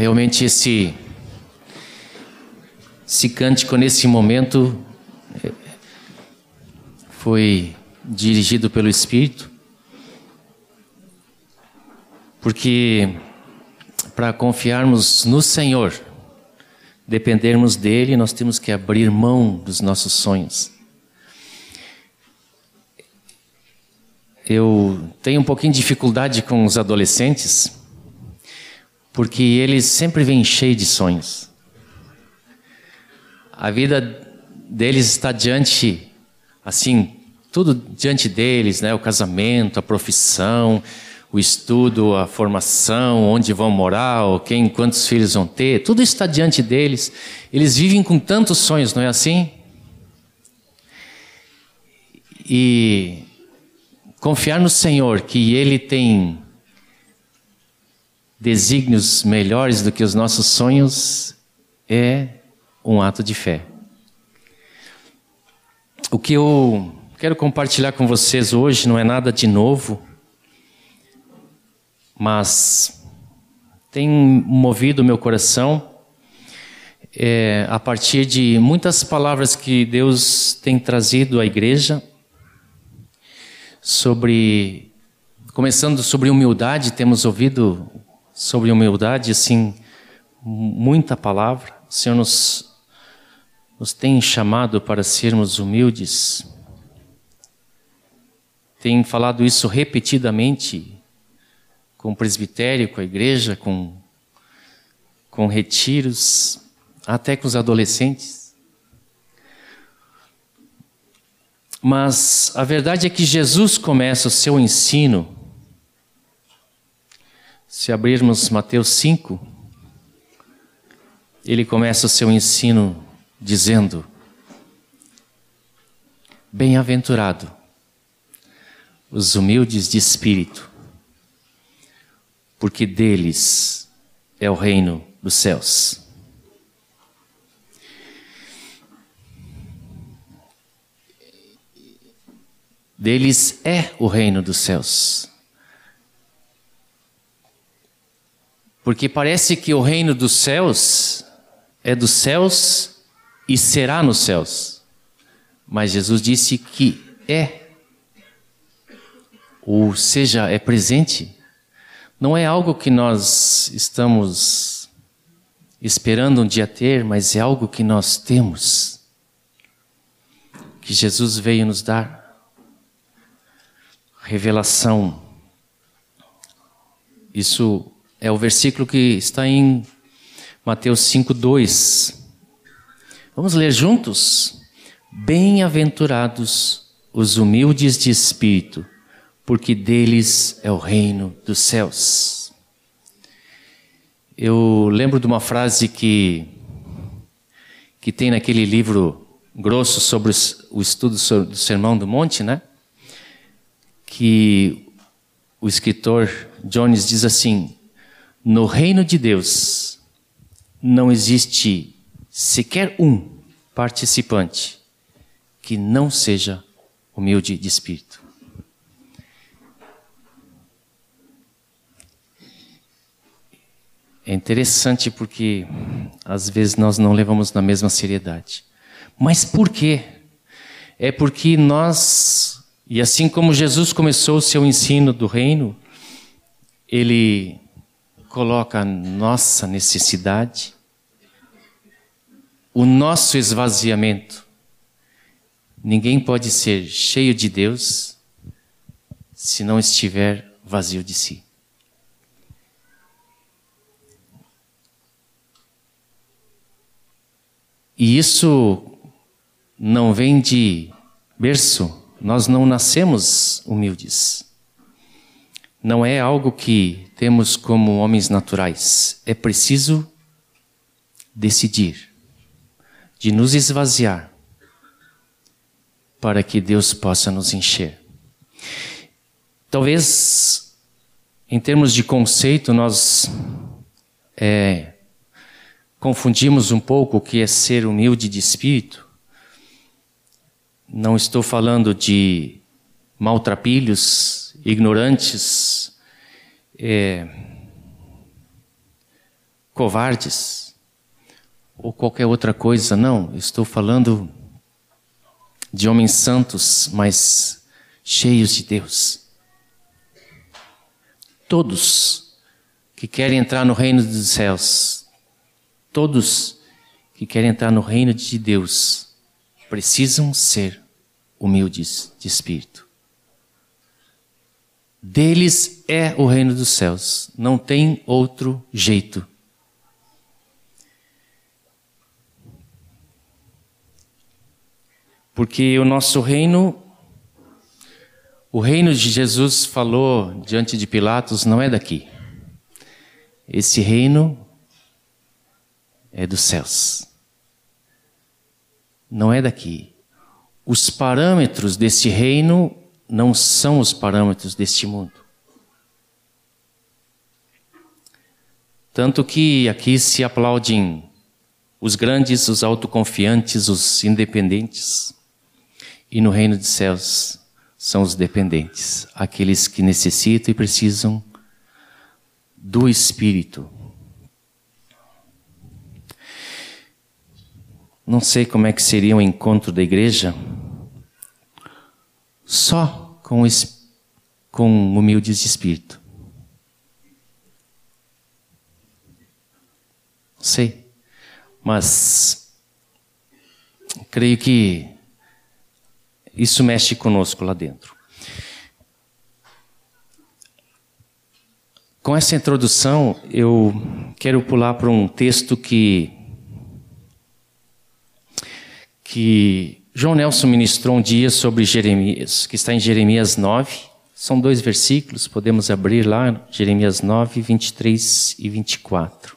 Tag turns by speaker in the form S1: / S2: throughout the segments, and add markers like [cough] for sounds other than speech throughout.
S1: Realmente esse esse cântico nesse momento eh, foi dirigido pelo Espírito, porque para confiarmos no Senhor, dependermos dele, nós temos que abrir mão dos nossos sonhos. Eu tenho um pouquinho de dificuldade com os adolescentes, porque eles sempre vêm cheios de sonhos. A vida deles está diante, assim, tudo diante deles, né? O casamento, a profissão, o estudo, a formação, onde vão morar, ou quem, quantos filhos vão ter, tudo está diante deles. Eles vivem com tantos sonhos, não é assim? E confiar no Senhor que Ele tem desígnios melhores do que os nossos sonhos é um ato de fé. O que eu quero compartilhar com vocês hoje não é nada de novo, mas tem movido meu coração é, a partir de muitas palavras que Deus tem trazido à igreja sobre começando sobre humildade, temos ouvido sobre humildade assim muita palavra. O Senhor nos nos tem chamado para sermos humildes. Tem falado isso repetidamente com o presbitério, com a igreja, com, com retiros, até com os adolescentes. Mas a verdade é que Jesus começa o seu ensino. Se abrirmos Mateus 5, ele começa o seu ensino dizendo: Bem-aventurado os humildes de espírito, porque deles é o reino dos céus. Deles é o reino dos céus. Porque parece que o reino dos céus é dos céus e será nos céus. Mas Jesus disse que é, ou seja, é presente. Não é algo que nós estamos esperando um dia ter, mas é algo que nós temos. Que Jesus veio nos dar. Revelação. Isso é o versículo que está em Mateus 5, 2. Vamos ler juntos? Bem-aventurados os humildes de espírito, porque deles é o reino dos céus. Eu lembro de uma frase que que tem naquele livro grosso sobre o estudo do Sermão do Monte, né? Que o escritor Jones diz assim: No reino de Deus não existe sequer um participante que não seja humilde de espírito. É interessante porque às vezes nós não levamos na mesma seriedade. Mas por quê? É porque nós, e assim como Jesus começou o seu ensino do reino, ele coloca a nossa necessidade, o nosso esvaziamento. Ninguém pode ser cheio de Deus se não estiver vazio de si. E isso não vem de berço, nós não nascemos humildes. Não é algo que temos como homens naturais. É preciso decidir de nos esvaziar para que Deus possa nos encher. Talvez, em termos de conceito, nós é, confundimos um pouco o que é ser humilde de espírito. Não estou falando de maltrapilhos, ignorantes, é, covardes ou qualquer outra coisa, não. Estou falando de homens santos, mas cheios de Deus. Todos que querem entrar no reino dos céus, todos que querem entrar no reino de Deus, precisam ser humildes de espírito. Deles é o reino dos céus, não tem outro jeito. Porque o nosso reino, o reino de Jesus falou diante de Pilatos, não é daqui. Esse reino é dos céus. Não é daqui. Os parâmetros desse reino não são os parâmetros deste mundo. Tanto que aqui se aplaudem os grandes, os autoconfiantes, os independentes. E no reino dos céus são os dependentes, aqueles que necessitam e precisam do Espírito. Não sei como é que seria o encontro da igreja só com, com humildes de espírito. Sei, mas creio que isso mexe conosco lá dentro. Com essa introdução, eu quero pular para um texto que que João Nelson ministrou um dia sobre Jeremias, que está em Jeremias 9. São dois versículos, podemos abrir lá, Jeremias 9, 23 e 24.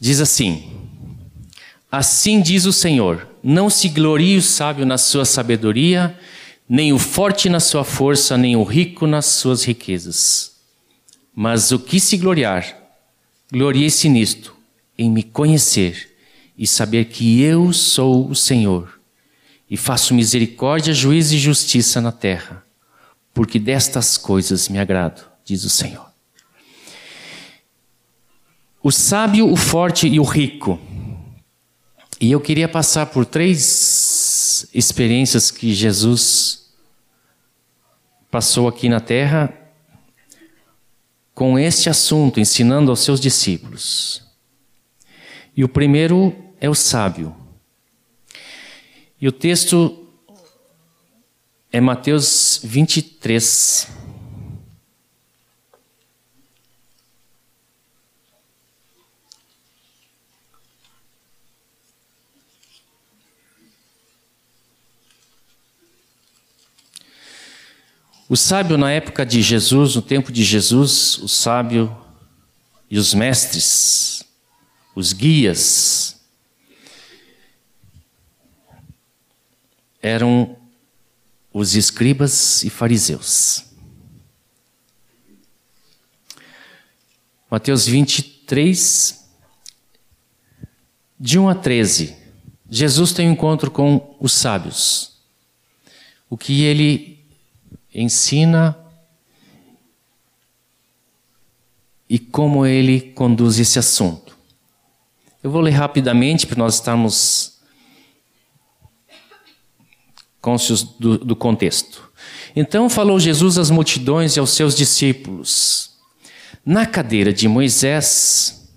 S1: Diz assim: Assim diz o Senhor: Não se glorie o sábio na sua sabedoria, nem o forte na sua força, nem o rico nas suas riquezas. Mas o que se gloriar, glorie-se nisto, em me conhecer e saber que eu sou o Senhor, e faço misericórdia, juízo e justiça na terra, porque destas coisas me agrado, diz o Senhor. O sábio, o forte e o rico e eu queria passar por três experiências que Jesus passou aqui na terra com este assunto, ensinando aos seus discípulos. E o primeiro é o sábio. E o texto é Mateus 23. O sábio na época de Jesus, no tempo de Jesus, o sábio e os mestres, os guias, eram os escribas e fariseus. Mateus 23, de 1 a 13. Jesus tem um encontro com os sábios. O que ele ensina e como ele conduz esse assunto. Eu vou ler rapidamente para nós estarmos conscientes do, do contexto. Então falou Jesus às multidões e aos seus discípulos: Na cadeira de Moisés,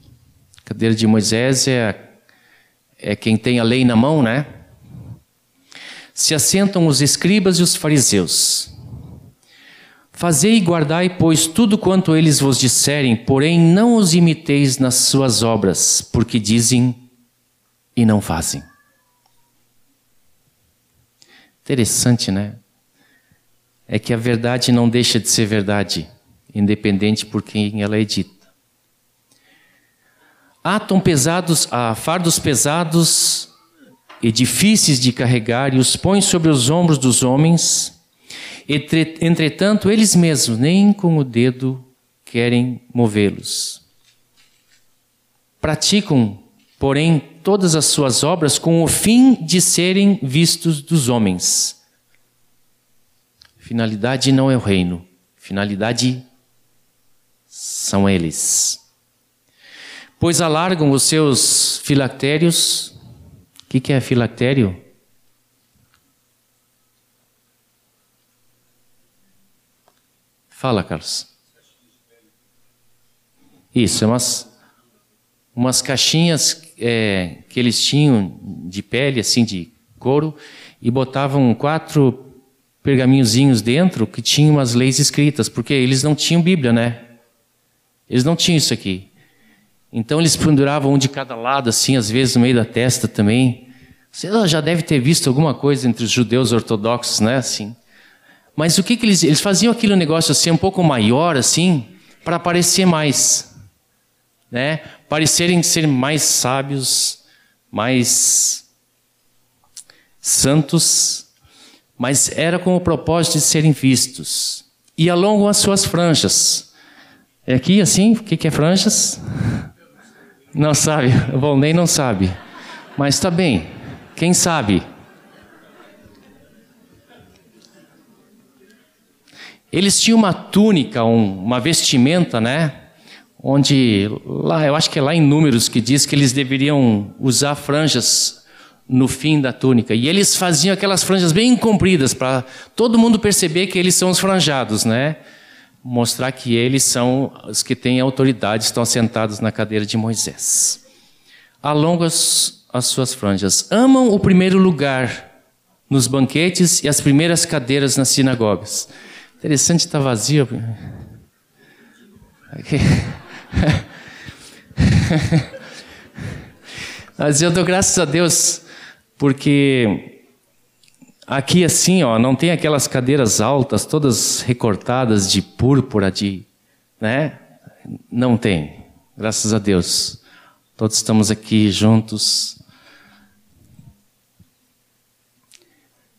S1: cadeira de Moisés é, é quem tem a lei na mão, né? Se assentam os escribas e os fariseus. Fazei e guardai, pois, tudo quanto eles vos disserem, porém não os imiteis nas suas obras, porque dizem e não fazem. Interessante, né? É que a verdade não deixa de ser verdade, independente por quem ela é dita. Atam pesados, fardos pesados e difíceis de carregar e os põem sobre os ombros dos homens Entretanto, eles mesmos nem com o dedo querem movê-los. praticam, porém, todas as suas obras com o fim de serem vistos dos homens. Finalidade não é o reino, finalidade são eles. Pois alargam os seus filactérios. O que, que é filactério? Fala, Carlos. Isso, é umas, umas caixinhas é, que eles tinham de pele, assim, de couro, e botavam quatro pergaminhozinhos dentro que tinham as leis escritas, porque eles não tinham Bíblia, né? Eles não tinham isso aqui. Então eles penduravam um de cada lado, assim, às vezes no meio da testa também. Você já deve ter visto alguma coisa entre os judeus ortodoxos, né? Assim. Mas o que, que eles. Eles faziam aquele negócio assim, um pouco maior, assim, para parecer mais. Né? Parecerem ser mais sábios, mais santos, mas era com o propósito de serem vistos. E alongam as suas franjas. É aqui assim? O que, que é franjas? Não sabe? O Volney não sabe. Mas está bem. Quem sabe? Eles tinham uma túnica, um, uma vestimenta, né? Onde lá, eu acho que é lá em Números que diz que eles deveriam usar franjas no fim da túnica. E eles faziam aquelas franjas bem compridas para todo mundo perceber que eles são os franjados, né? mostrar que eles são os que têm autoridade, estão sentados na cadeira de Moisés. Alongam as, as suas franjas. Amam o primeiro lugar nos banquetes e as primeiras cadeiras nas sinagogas. Interessante estar vazio. [laughs] Mas eu dou graças a Deus porque Aqui assim, ó, não tem aquelas cadeiras altas, todas recortadas de púrpura, de, né? Não tem. Graças a Deus. Todos estamos aqui juntos.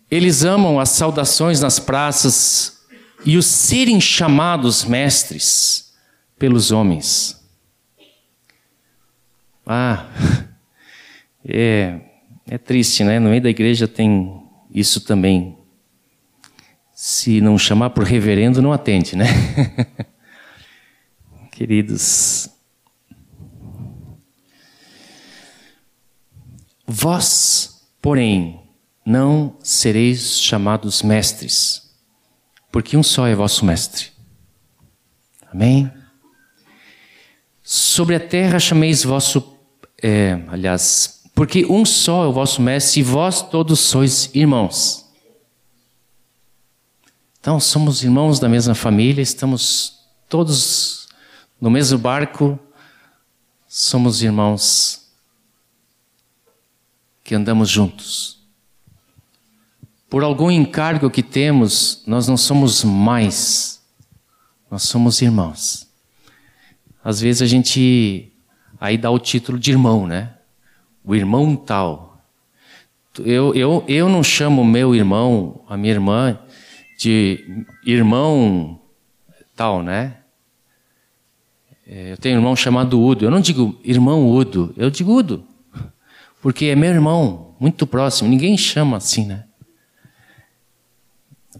S1: Eles amam as saudações nas praças e os serem chamados mestres pelos homens. Ah, [laughs] é, é triste, né? No meio da igreja tem isso também. Se não chamar por reverendo, não atende, né? [laughs] Queridos, vós, porém, não sereis chamados mestres, porque um só é vosso mestre. Amém? Sobre a terra chameis vosso, é, aliás, porque um só é o vosso mestre e vós todos sois irmãos. Então somos irmãos da mesma família, estamos todos no mesmo barco, somos irmãos que andamos juntos. Por algum encargo que temos, nós não somos mais, nós somos irmãos. Às vezes a gente aí dá o título de irmão, né? o irmão tal. Eu, eu, eu não chamo meu irmão, a minha irmã, de irmão tal, né? É, eu tenho um irmão chamado Udo. Eu não digo irmão Udo, eu digo Udo. Porque é meu irmão, muito próximo. Ninguém chama assim, né?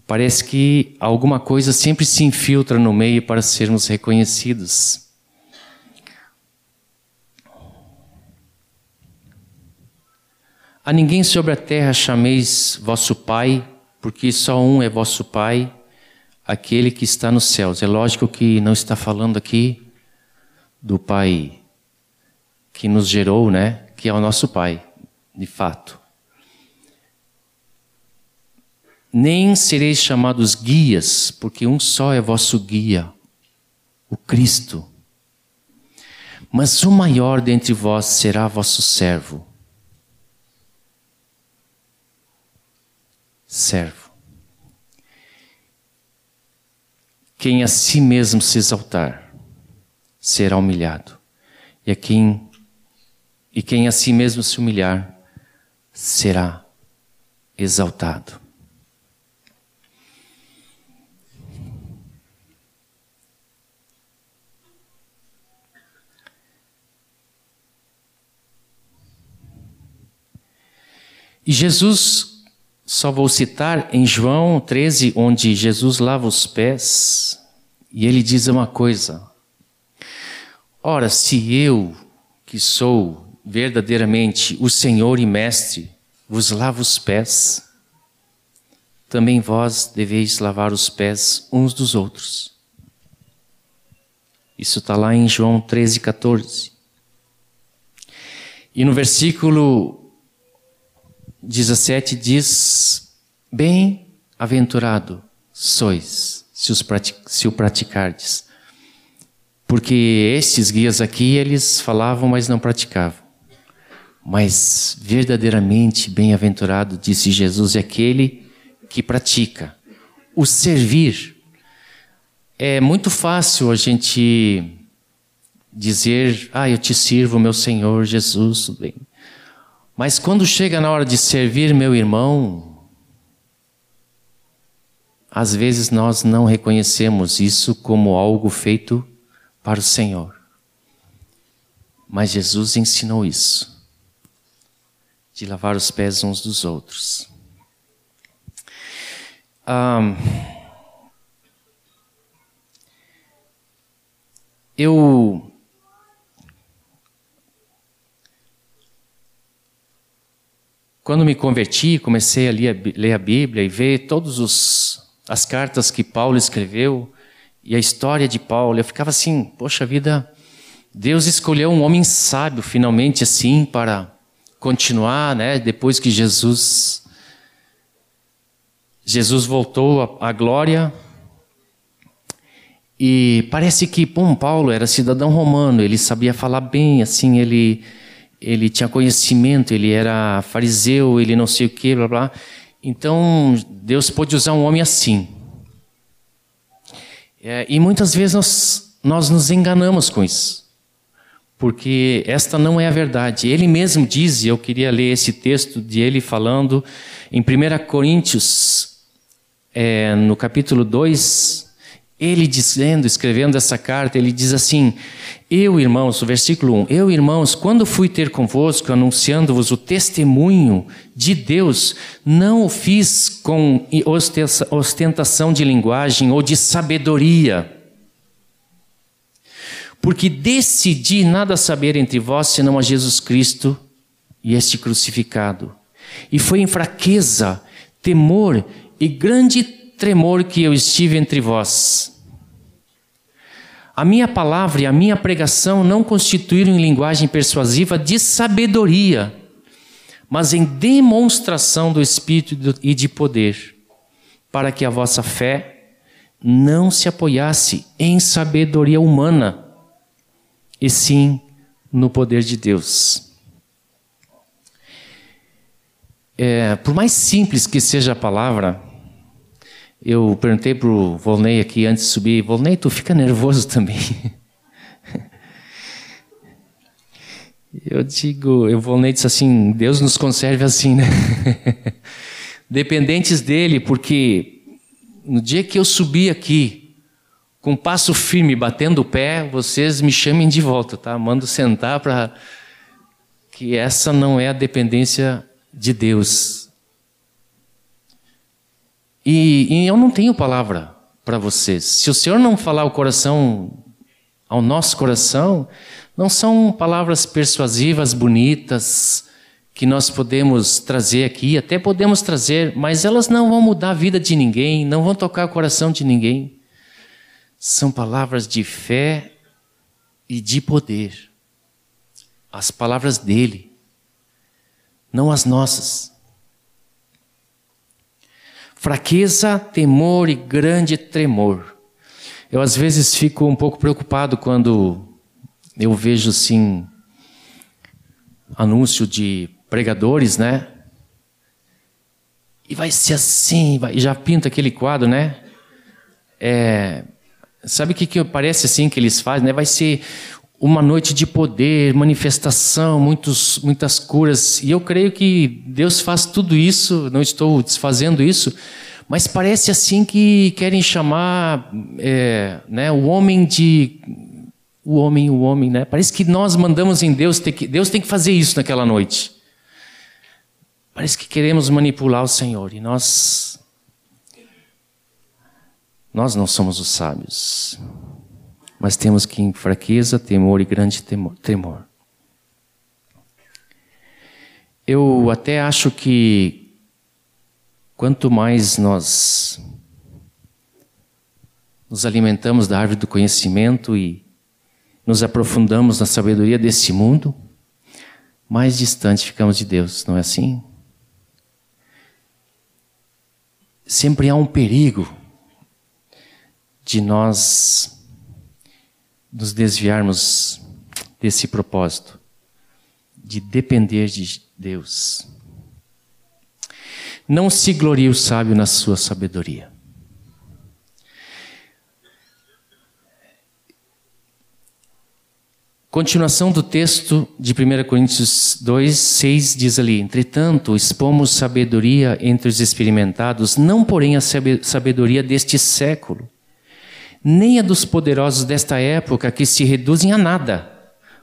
S1: Parece que alguma coisa sempre se infiltra no meio para sermos reconhecidos. A ninguém sobre a terra chameis vosso Pai, porque só um é vosso Pai, aquele que está nos céus. É lógico que não está falando aqui do Pai que nos gerou, né? Que é o nosso Pai, de fato. Nem sereis chamados guias, porque um só é vosso guia, o Cristo. Mas o maior dentre vós será vosso servo. servo. Quem a si mesmo se exaltar será humilhado, e a quem e quem a si mesmo se humilhar será exaltado. E Jesus, só vou citar em João 13, onde Jesus lava os pés, e ele diz uma coisa: Ora, se eu, que sou verdadeiramente o Senhor e Mestre, vos lavo os pés, também vós deveis lavar os pés uns dos outros. Isso está lá em João 13, 14. E no versículo 17 diz: Bem-aventurado sois se, os se o praticardes. Porque estes guias aqui, eles falavam, mas não praticavam. Mas verdadeiramente bem-aventurado, disse Jesus, é aquele que pratica. O servir. É muito fácil a gente dizer, ah, eu te sirvo, meu Senhor Jesus, tudo bem. Mas quando chega na hora de servir meu irmão, às vezes nós não reconhecemos isso como algo feito para o Senhor. Mas Jesus ensinou isso, de lavar os pés uns dos outros. Eu quando me converti, comecei a ler a Bíblia e ver todas as cartas que Paulo escreveu e a história de Paulo. Eu ficava assim, poxa vida, Deus escolheu um homem sábio finalmente assim para continuar, né? Depois que Jesus Jesus voltou à glória. E parece que, bom, Paulo era cidadão romano, ele sabia falar bem, assim, ele, ele tinha conhecimento, ele era fariseu, ele não sei o que, blá blá. Então, Deus pôde usar um homem assim. É, e muitas vezes nós, nós nos enganamos com isso, porque esta não é a verdade. Ele mesmo diz, e eu queria ler esse texto de ele falando em 1 Coríntios é, no capítulo 2, ele dizendo, escrevendo essa carta, ele diz assim: Eu, irmãos, versículo 1, Eu, irmãos, quando fui ter convosco, anunciando-vos o testemunho de Deus, não o fiz com ostentação de linguagem ou de sabedoria, porque decidi nada saber entre vós senão a Jesus Cristo e este crucificado. E foi em fraqueza, temor e grande tremor que eu estive entre vós. A minha palavra e a minha pregação não constituíram em linguagem persuasiva de sabedoria, mas em demonstração do Espírito e de poder, para que a vossa fé não se apoiasse em sabedoria humana, e sim no poder de Deus. É, por mais simples que seja a palavra, eu perguntei pro Volney aqui antes de subir, Volney, tu fica nervoso também? [laughs] Eu digo, o Volney disse assim, Deus nos conserve assim, né? [laughs] Dependentes dele, porque no dia que eu subi aqui, com passo firme, batendo o pé, vocês me chamem de volta, tá? Mando sentar para que essa não é a dependência de Deus. E, e eu não tenho palavra para vocês. Se o Senhor não falar o coração, ao nosso coração, não são palavras persuasivas, bonitas, que nós podemos trazer aqui, até podemos trazer, mas elas não vão mudar a vida de ninguém, não vão tocar o coração de ninguém. São palavras de fé e de poder. As palavras dele, não as nossas. Fraqueza, temor e grande tremor. Eu às vezes fico um pouco preocupado quando eu vejo assim anúncio de pregadores, né? E vai ser assim, vai, já pinta aquele quadro, né? É, sabe o que, que parece assim que eles fazem, né? Vai ser uma noite de poder, manifestação, muitos, muitas curas. E eu creio que Deus faz tudo isso, não estou desfazendo isso, mas parece assim que querem chamar é, né, o homem de. O homem, o homem, né? Parece que nós mandamos em Deus, tem que, Deus tem que fazer isso naquela noite. Parece que queremos manipular o Senhor e nós nós não somos os sábios, mas temos que em fraqueza, temor e grande temor, temor. Eu até acho que quanto mais nós nos alimentamos da árvore do conhecimento e nos aprofundamos na sabedoria desse mundo, mais distante ficamos de Deus, não é assim? Sempre há um perigo de nós nos desviarmos desse propósito, de depender de Deus. Não se glorie o sábio na sua sabedoria. Continuação do texto de 1 Coríntios 2, 6 diz ali: Entretanto, expomos sabedoria entre os experimentados, não porém a sabedoria deste século, nem a dos poderosos desta época que se reduzem a nada,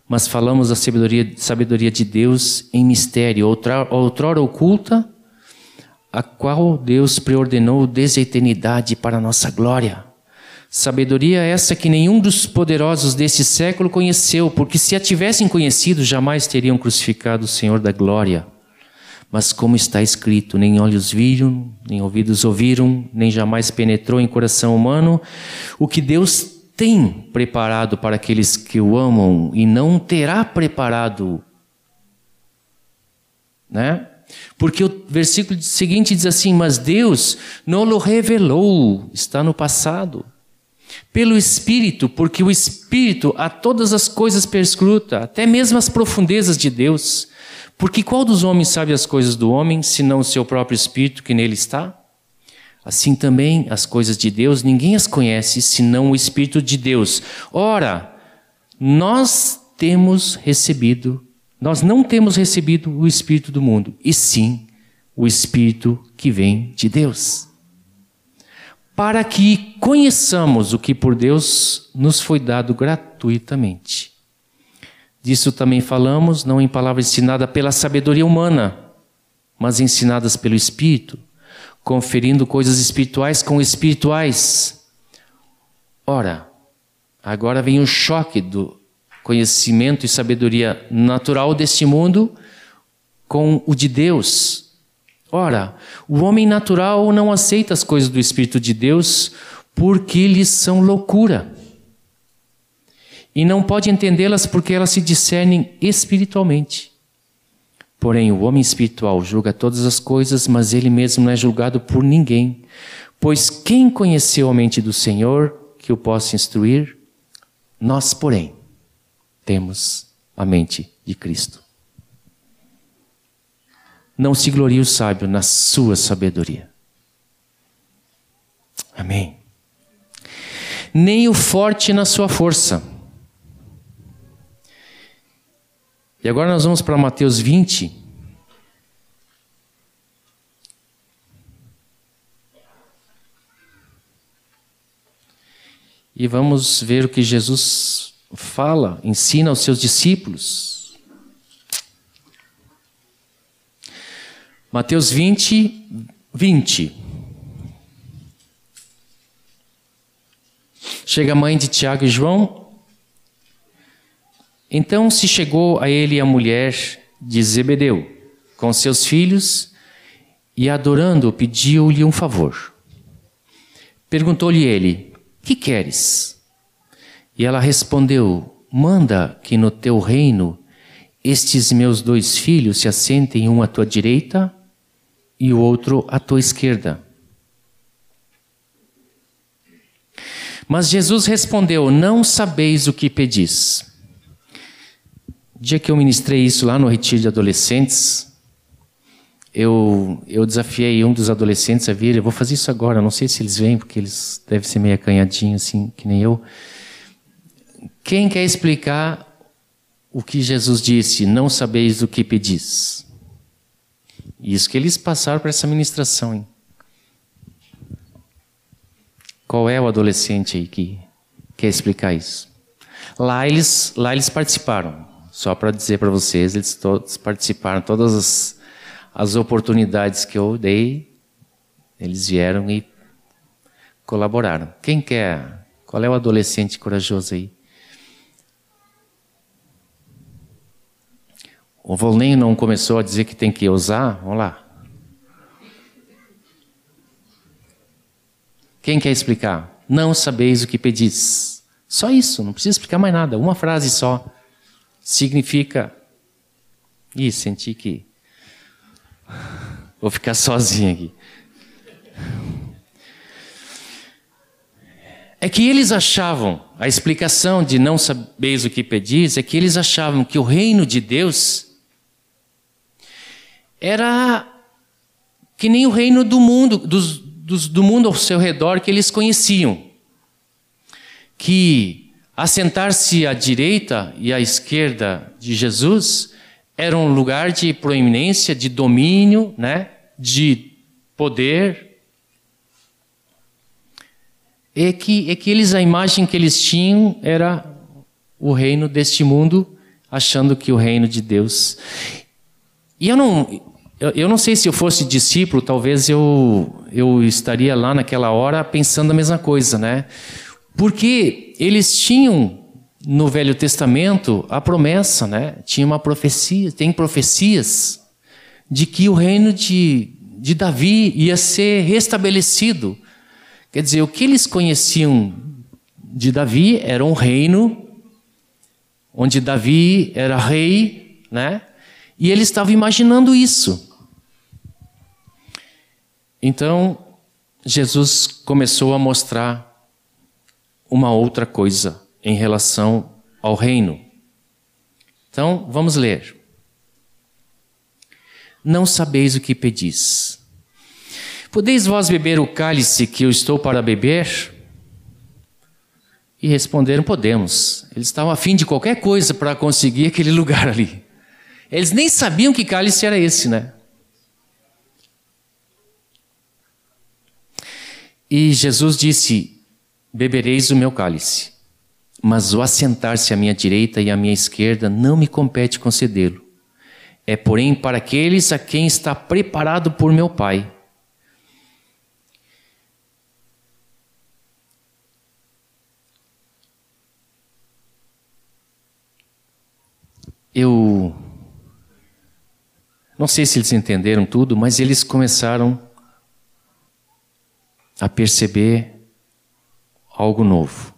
S1: mas falamos da sabedoria, sabedoria de Deus em mistério, outrora, outrora oculta, a qual Deus preordenou desde a eternidade para a nossa glória Sabedoria essa que nenhum dos poderosos deste século conheceu, porque se a tivessem conhecido, jamais teriam crucificado o Senhor da glória. Mas como está escrito, nem olhos viram, nem ouvidos ouviram, nem jamais penetrou em coração humano o que Deus tem preparado para aqueles que o amam e não terá preparado, né? Porque o versículo seguinte diz assim: Mas Deus não o revelou, está no passado pelo Espírito, porque o Espírito a todas as coisas perscruta, até mesmo as profundezas de Deus. Porque qual dos homens sabe as coisas do homem, senão o seu próprio Espírito que nele está? Assim também as coisas de Deus ninguém as conhece, senão o Espírito de Deus. Ora, nós temos recebido, nós não temos recebido o Espírito do mundo, e sim o Espírito que vem de Deus para que conheçamos o que por Deus nos foi dado gratuitamente. Disso também falamos, não em palavras ensinadas pela sabedoria humana, mas ensinadas pelo Espírito, conferindo coisas espirituais com espirituais. Ora, agora vem o choque do conhecimento e sabedoria natural deste mundo com o de Deus Ora, o homem natural não aceita as coisas do Espírito de Deus porque lhes são loucura. E não pode entendê-las porque elas se discernem espiritualmente. Porém, o homem espiritual julga todas as coisas, mas ele mesmo não é julgado por ninguém. Pois quem conheceu a mente do Senhor que o possa instruir? Nós, porém, temos a mente de Cristo. Não se glorie o sábio na sua sabedoria. Amém. Nem o forte na sua força. E agora nós vamos para Mateus 20. E vamos ver o que Jesus fala, ensina aos seus discípulos. Mateus 20, 20. Chega a mãe de Tiago e João. Então se chegou a ele a mulher de Zebedeu, com seus filhos, e adorando, pediu-lhe um favor. Perguntou-lhe ele: Que queres? E ela respondeu: Manda que no teu reino estes meus dois filhos se assentem um à tua direita e o outro à tua esquerda. Mas Jesus respondeu: Não sabeis o que pedis. Dia que eu ministrei isso lá no retiro de adolescentes, eu, eu desafiei um dos adolescentes a vir. Eu vou fazer isso agora, não sei se eles vêm, porque eles devem ser meio acanhadinhos, assim, que nem eu. Quem quer explicar o que Jesus disse? Não sabeis o que pedis. Isso que eles passaram para essa ministração. Hein? Qual é o adolescente aí que quer explicar isso? Lá eles, lá eles participaram. Só para dizer para vocês, eles todos participaram, todas as, as oportunidades que eu dei, eles vieram e colaboraram. Quem quer? Qual é o adolescente corajoso aí? O Volney não começou a dizer que tem que usar? Vamos lá. Quem quer explicar? Não sabeis o que pedis. Só isso, não precisa explicar mais nada. Uma frase só. Significa. Ih, senti que. Vou ficar sozinho aqui. É que eles achavam, a explicação de não sabeis o que pedis, é que eles achavam que o reino de Deus era que nem o reino do mundo, dos, dos, do mundo ao seu redor que eles conheciam. Que assentar-se à direita e à esquerda de Jesus era um lugar de proeminência, de domínio, né? de poder. É que, é que eles, a imagem que eles tinham era o reino deste mundo, achando que o reino de Deus. E eu não, eu, eu, não sei se eu fosse discípulo, talvez eu, eu estaria lá naquela hora pensando a mesma coisa, né? Porque eles tinham no Velho Testamento a promessa, né? Tinha uma profecia, tem profecias de que o reino de, de Davi ia ser restabelecido. Quer dizer, o que eles conheciam de Davi era um reino onde Davi era rei, né? E ele estava imaginando isso. Então, Jesus começou a mostrar uma outra coisa em relação ao reino. Então, vamos ler. Não sabeis o que pedis. Podeis vós beber o cálice que eu estou para beber? E responderam: Podemos. Eles estavam afim de qualquer coisa para conseguir aquele [laughs] lugar ali. Eles nem sabiam que cálice era esse, né? E Jesus disse: Bebereis o meu cálice, mas o assentar-se à minha direita e à minha esquerda não me compete concedê-lo. É, porém, para aqueles a quem está preparado por meu Pai. Eu não sei se eles entenderam tudo, mas eles começaram a perceber algo novo.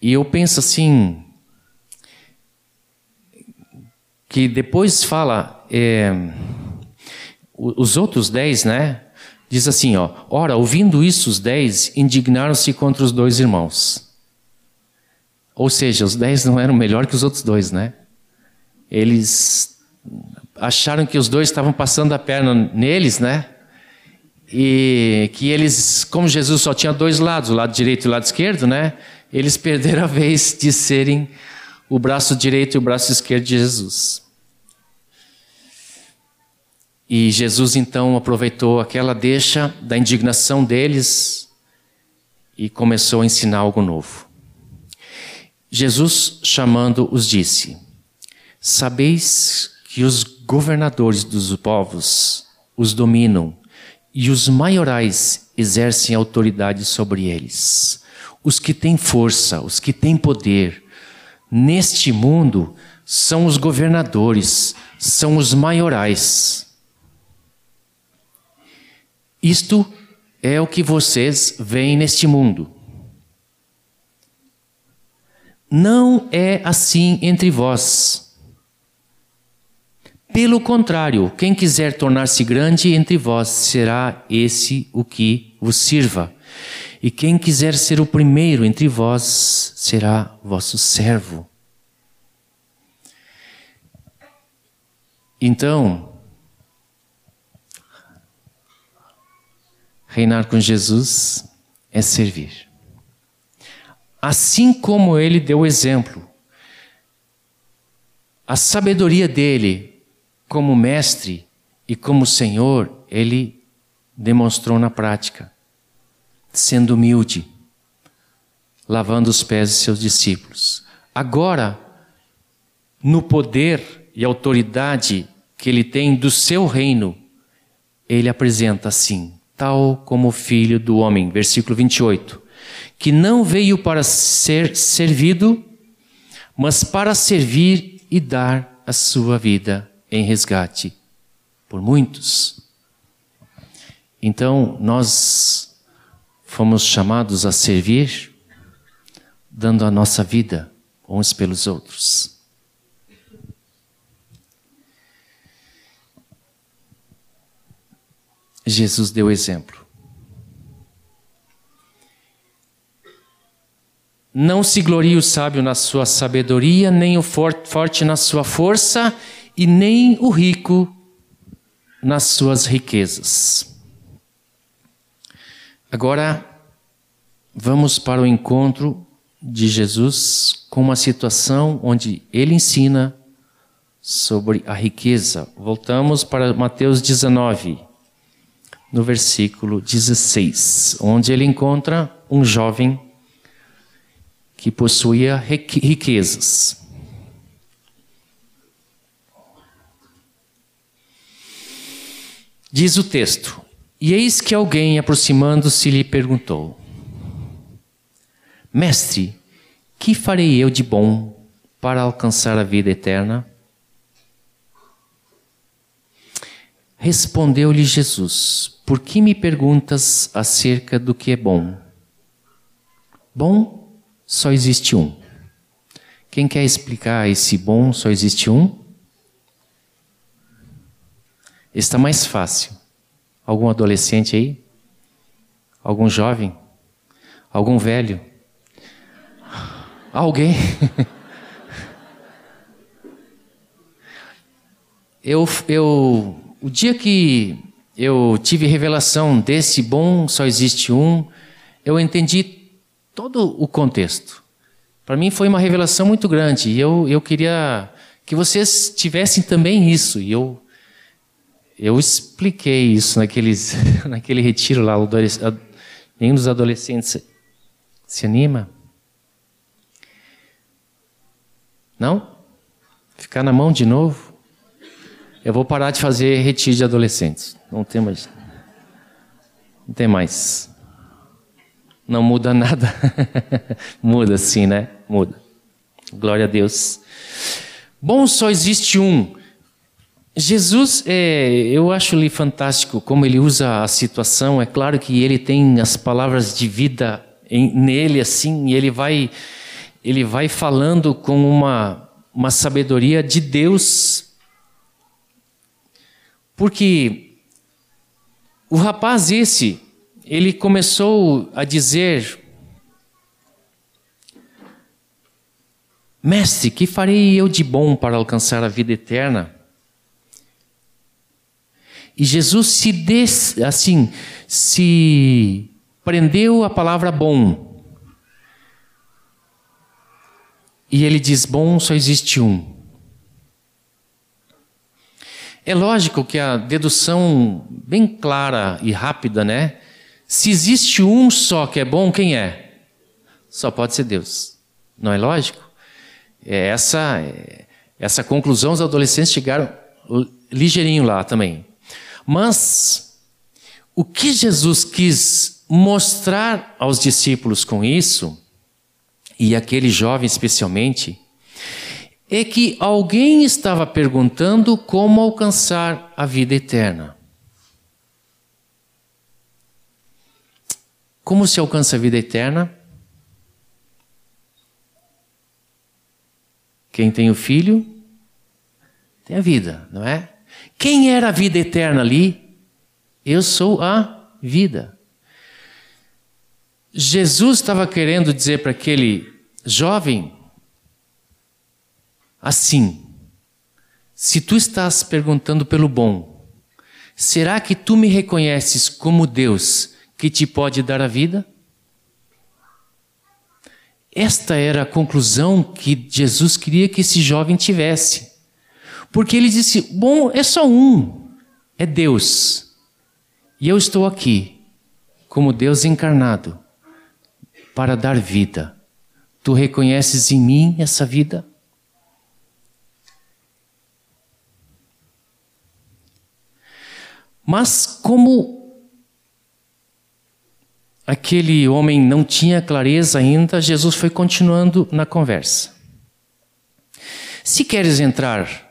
S1: E eu penso assim, que depois fala, é, os outros dez, né? Diz assim, ó, ora, ouvindo isso, os dez indignaram-se contra os dois irmãos. Ou seja, os dez não eram melhor que os outros dois, né? Eles acharam que os dois estavam passando a perna neles, né? E que eles, como Jesus só tinha dois lados, o lado direito e o lado esquerdo, né? Eles perderam a vez de serem o braço direito e o braço esquerdo de Jesus. E Jesus então aproveitou aquela deixa da indignação deles e começou a ensinar algo novo. Jesus, chamando, os disse: Sabeis que os governadores dos povos os dominam e os maiorais exercem autoridade sobre eles. Os que têm força, os que têm poder neste mundo são os governadores, são os maiorais. Isto é o que vocês veem neste mundo. Não é assim entre vós. Pelo contrário, quem quiser tornar-se grande entre vós, será esse o que vos sirva. E quem quiser ser o primeiro entre vós, será vosso servo. Então, reinar com Jesus é servir. Assim como ele deu exemplo, a sabedoria dele como mestre e como Senhor, ele demonstrou na prática, sendo humilde, lavando os pés de seus discípulos. Agora, no poder e autoridade que ele tem do seu reino, ele apresenta assim, tal como o filho do homem, versículo 28, que não veio para ser servido, mas para servir e dar a sua vida em resgate por muitos. Então, nós fomos chamados a servir, dando a nossa vida uns pelos outros. Jesus deu exemplo. Não se glorie o sábio na sua sabedoria, nem o forte na sua força, e nem o rico nas suas riquezas. Agora, vamos para o encontro de Jesus com uma situação onde ele ensina sobre a riqueza. Voltamos para Mateus 19, no versículo 16, onde ele encontra um jovem que possuía riquezas. Diz o texto: E eis que alguém, aproximando-se, lhe perguntou: Mestre, que farei eu de bom para alcançar a vida eterna? Respondeu-lhe Jesus: Por que me perguntas acerca do que é bom? Bom só existe um. Quem quer explicar esse bom só existe um? Está mais fácil. Algum adolescente aí? Algum jovem? Algum velho? Alguém? [laughs] eu, eu, o dia que eu tive revelação desse bom só existe um, eu entendi todo o contexto. Para mim foi uma revelação muito grande e eu, eu queria que vocês tivessem também isso. E eu eu expliquei isso naqueles, [laughs] naquele retiro lá. Nenhum dos adolescentes se anima? Não? Ficar na mão de novo? Eu vou parar de fazer retiro de adolescentes. Não tem mais. Não tem mais. Não muda nada. [laughs] muda sim, né? Muda. Glória a Deus. Bom, só existe um. Jesus, é, eu acho ele fantástico como ele usa a situação. É claro que ele tem as palavras de vida em, nele assim, e ele vai, ele vai falando com uma, uma sabedoria de Deus. Porque o rapaz esse, ele começou a dizer: Mestre, que farei eu de bom para alcançar a vida eterna? E Jesus se des, assim se prendeu a palavra bom. E ele diz: bom só existe um. É lógico que a dedução bem clara e rápida, né? Se existe um só que é bom, quem é? Só pode ser Deus. Não é lógico? É essa, é, essa conclusão os adolescentes chegaram ligeirinho lá também. Mas o que Jesus quis mostrar aos discípulos com isso, e aquele jovem especialmente, é que alguém estava perguntando como alcançar a vida eterna. Como se alcança a vida eterna? Quem tem o filho tem a vida, não é? Quem era a vida eterna ali? Eu sou a vida. Jesus estava querendo dizer para aquele jovem assim: se tu estás perguntando pelo bom, será que tu me reconheces como Deus que te pode dar a vida? Esta era a conclusão que Jesus queria que esse jovem tivesse. Porque ele disse: Bom, é só um, é Deus. E eu estou aqui, como Deus encarnado, para dar vida. Tu reconheces em mim essa vida? Mas como aquele homem não tinha clareza ainda, Jesus foi continuando na conversa. Se queres entrar,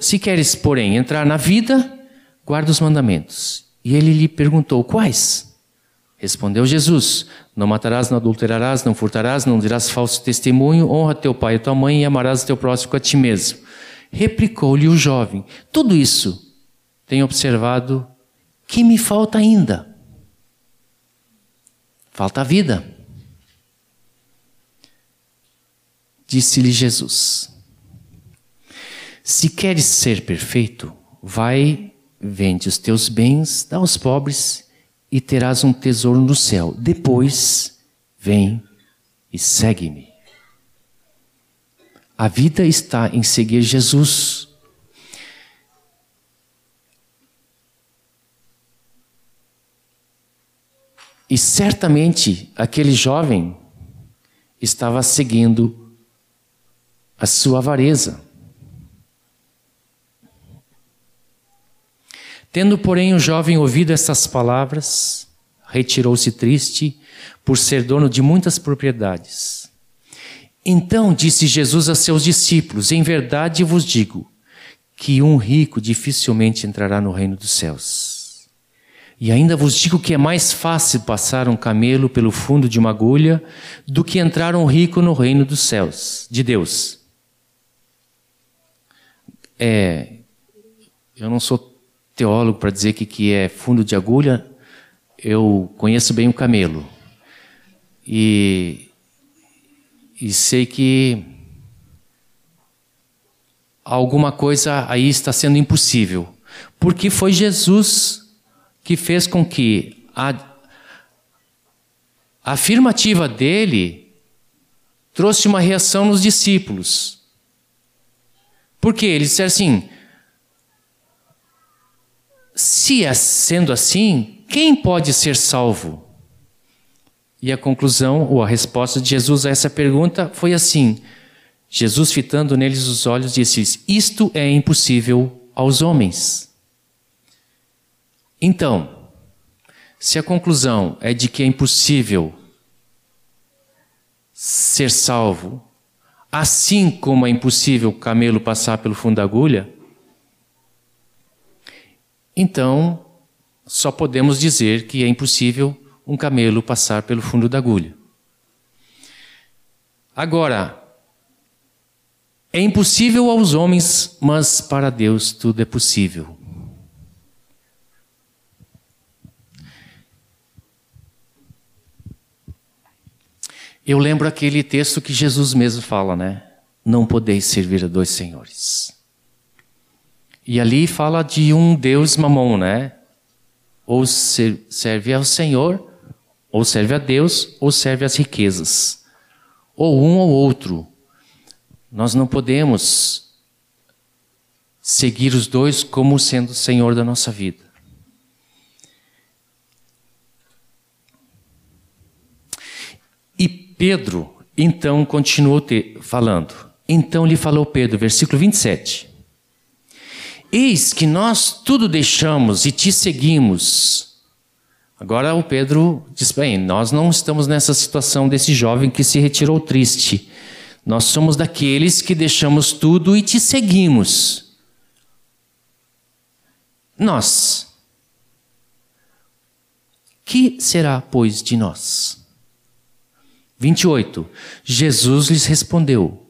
S1: se queres, porém, entrar na vida, guarda os mandamentos. E ele lhe perguntou: Quais? Respondeu Jesus: Não matarás, não adulterarás, não furtarás, não dirás falso testemunho, honra teu pai e tua mãe e amarás teu próximo a ti mesmo. Replicou-lhe o jovem: Tudo isso tenho observado que me falta ainda. Falta a vida. Disse-lhe Jesus: Se queres ser perfeito, vai, vende os teus bens, dá aos pobres e terás um tesouro no céu. Depois, vem e segue-me. A vida está em seguir Jesus. E certamente aquele jovem estava seguindo a sua avareza. Tendo, porém, o jovem ouvido essas palavras, retirou-se triste por ser dono de muitas propriedades. Então disse Jesus a seus discípulos: Em verdade vos digo que um rico dificilmente entrará no reino dos céus. E ainda vos digo que é mais fácil passar um camelo pelo fundo de uma agulha do que entrar um rico no reino dos céus, de Deus. É, eu não sou teólogo para dizer que, que é fundo de agulha, eu conheço bem o camelo. E, e sei que alguma coisa aí está sendo impossível. Porque foi Jesus que fez com que a, a afirmativa dele trouxe uma reação nos discípulos. Porque eles disseram assim: se é sendo assim, quem pode ser salvo? E a conclusão ou a resposta de Jesus a essa pergunta foi assim: Jesus, fitando neles os olhos, disse: Isto é impossível aos homens. Então, se a conclusão é de que é impossível ser salvo, assim como é impossível o camelo passar pelo fundo da agulha, então só podemos dizer que é impossível um camelo passar pelo fundo da agulha. Agora, é impossível aos homens, mas para Deus tudo é possível. Eu lembro aquele texto que Jesus mesmo fala, né? Não podeis servir a dois senhores. E ali fala de um Deus mamon, né? Ou serve ao Senhor, ou serve a Deus, ou serve às riquezas. Ou um ou outro. Nós não podemos seguir os dois como sendo o Senhor da nossa vida. E Pedro, então, continuou falando. Então lhe falou Pedro, versículo 27. Eis que nós tudo deixamos e te seguimos. Agora o Pedro diz: bem, nós não estamos nessa situação desse jovem que se retirou triste. Nós somos daqueles que deixamos tudo e te seguimos. Nós. Que será, pois, de nós? 28. Jesus lhes respondeu: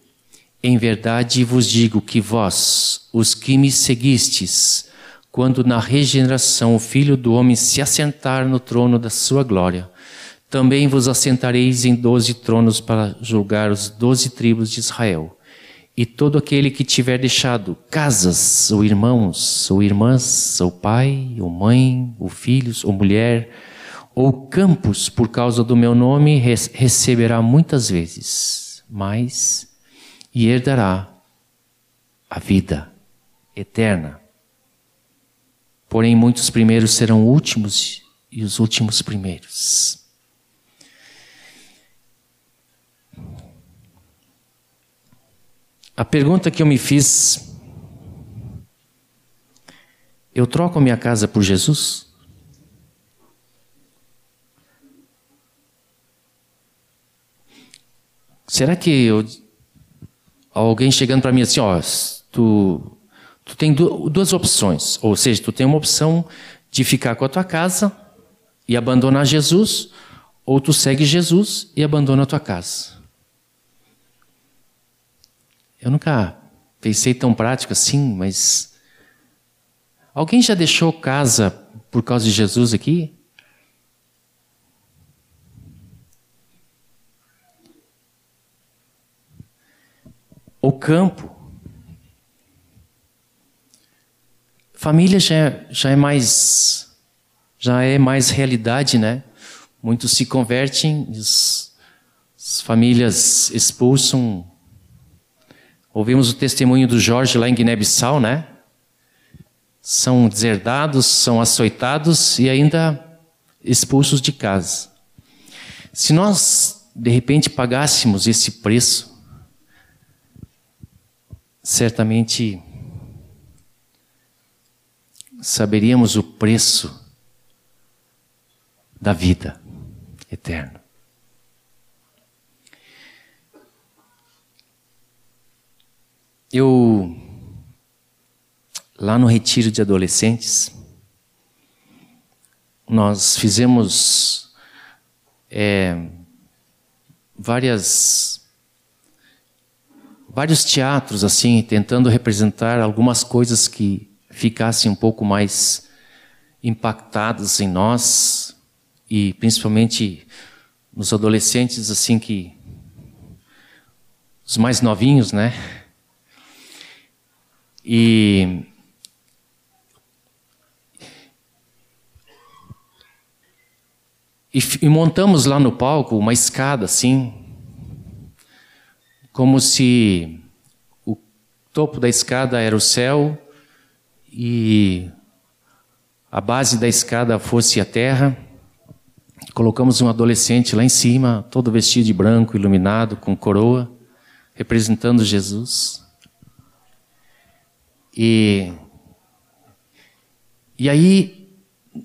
S1: em verdade vos digo que vós, os que me seguistes, quando na regeneração o Filho do Homem se assentar no trono da sua glória, também vos assentareis em doze tronos para julgar os doze tribos de Israel. E todo aquele que tiver deixado casas, ou irmãos, ou irmãs, ou pai, ou mãe, ou filhos, ou mulher, ou campos por causa do meu nome, receberá muitas vezes, mas e herdará a vida eterna. Porém, muitos primeiros serão últimos e os últimos primeiros. A pergunta que eu me fiz Eu troco minha casa por Jesus? Será que eu, alguém chegando para mim assim, ó, tu, tu tem duas opções, ou seja, tu tem uma opção de ficar com a tua casa e abandonar Jesus, ou tu segue Jesus e abandona a tua casa. Eu nunca pensei tão prático assim, mas alguém já deixou casa por causa de Jesus aqui? O campo. Família já é, já é mais já é mais realidade, né? Muitos se convertem, as, as famílias expulsam. Ouvimos o testemunho do Jorge lá em Guiné-Bissau, né? São deserdados, são açoitados e ainda expulsos de casa. Se nós, de repente, pagássemos esse preço, certamente saberíamos o preço da vida eterna. Eu, lá no retiro de adolescentes, nós fizemos é, várias vários teatros assim, tentando representar algumas coisas que ficassem um pouco mais impactadas em nós e principalmente nos adolescentes assim que os mais novinhos, né? E e, montamos lá no palco uma escada assim, como se o topo da escada era o céu e a base da escada fosse a terra. Colocamos um adolescente lá em cima, todo vestido de branco, iluminado, com coroa, representando Jesus. E, e aí,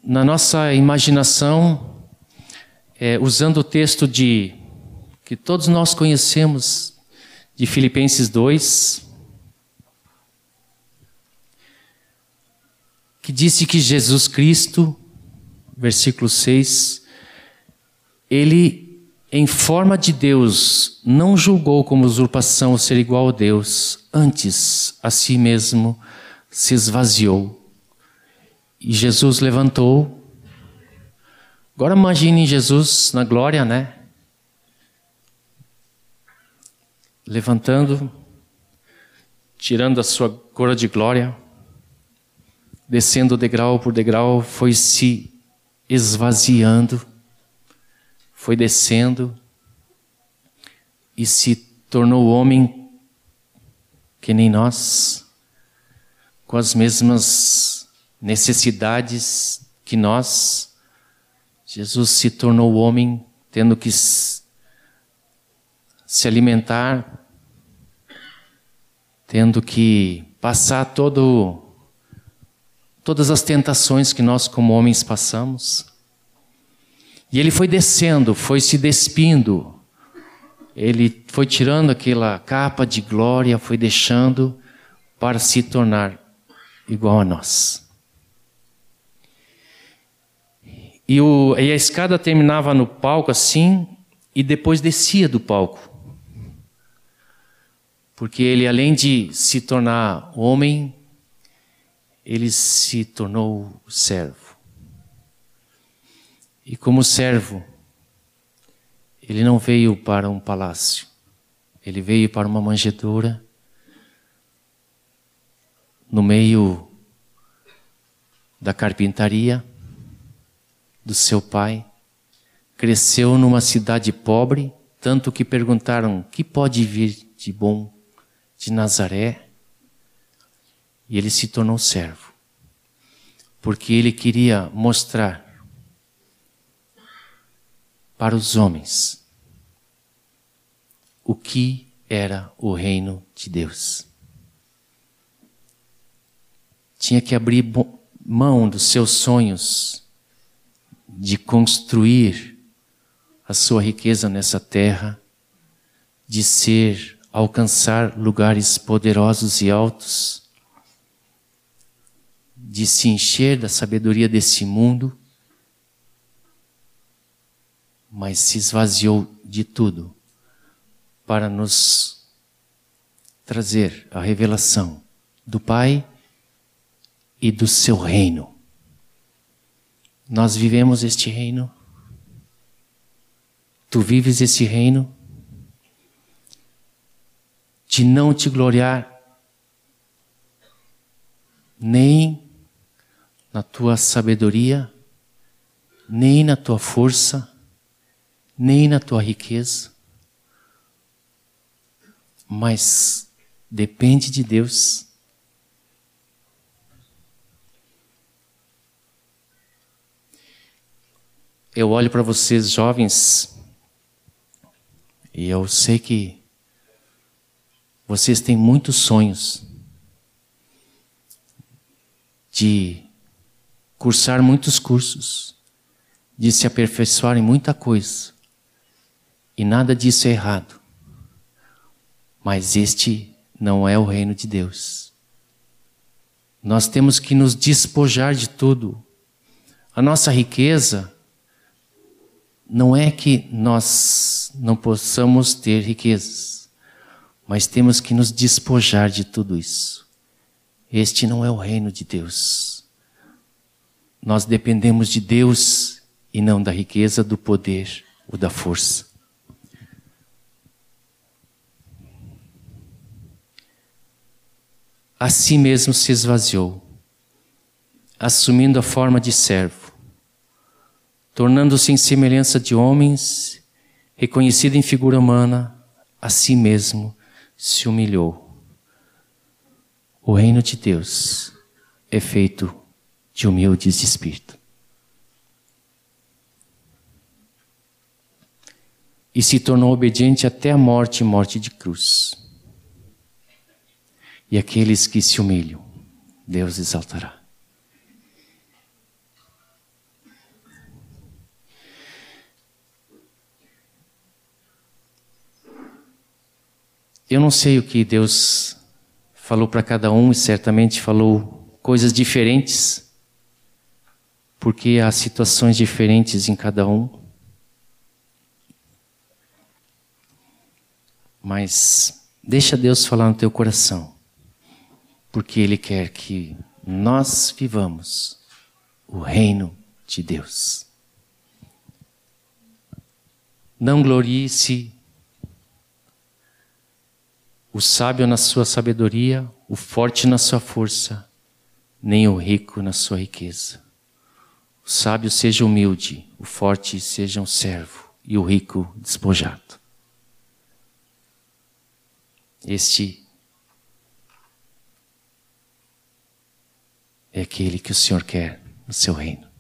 S1: na nossa imaginação, é, usando o texto de que todos nós conhecemos, de Filipenses 2, que disse que Jesus Cristo, versículo 6, ele, em forma de Deus, não julgou como usurpação ser igual a Deus, antes a si mesmo se esvaziou. E Jesus levantou. Agora imagine Jesus na glória, né? Levantando, tirando a sua coroa de glória, descendo degrau por degrau, foi se esvaziando, foi descendo e se tornou homem que nem nós, com as mesmas necessidades que nós. Jesus se tornou homem, tendo que se alimentar, tendo que passar todo, todas as tentações que nós, como homens, passamos. E ele foi descendo, foi se despindo, ele foi tirando aquela capa de glória, foi deixando para se tornar igual a nós. E, o, e a escada terminava no palco assim, e depois descia do palco. Porque ele, além de se tornar homem, ele se tornou servo. E como servo, ele não veio para um palácio, ele veio para uma manjedoura, no meio da carpintaria do seu pai. Cresceu numa cidade pobre, tanto que perguntaram: que pode vir de bom de Nazaré e ele se tornou servo, porque ele queria mostrar para os homens o que era o reino de Deus. Tinha que abrir mão dos seus sonhos de construir a sua riqueza nessa terra, de ser, alcançar lugares poderosos e altos, de se encher da sabedoria desse mundo, mas se esvaziou de tudo para nos trazer a revelação do Pai e do seu reino. Nós vivemos este reino. Tu vives esse reino de não te gloriar nem na tua sabedoria, nem na tua força, nem na tua riqueza, mas depende de Deus. Eu olho para vocês jovens e eu sei que vocês têm muitos sonhos de cursar muitos cursos, de se aperfeiçoar em muita coisa. E nada disso é errado. Mas este não é o reino de Deus. Nós temos que nos despojar de tudo. A nossa riqueza não é que nós não possamos ter riquezas, mas temos que nos despojar de tudo isso. Este não é o reino de Deus. Nós dependemos de Deus e não da riqueza, do poder ou da força. A si mesmo se esvaziou, assumindo a forma de servo, tornando-se em semelhança de homens, reconhecido em figura humana, a si mesmo se humilhou. O reino de Deus é feito de humildes de espírito. E se tornou obediente até a morte morte de cruz. E aqueles que se humilham, Deus exaltará. Eu não sei o que Deus falou para cada um e certamente falou coisas diferentes porque há situações diferentes em cada um. Mas deixa Deus falar no teu coração, porque Ele quer que nós vivamos o reino de Deus. Não glorie-se o sábio na sua sabedoria, o forte na sua força, nem o rico na sua riqueza. O sábio seja humilde, o forte seja um servo e o rico despojado. Este é aquele que o Senhor quer no seu reino.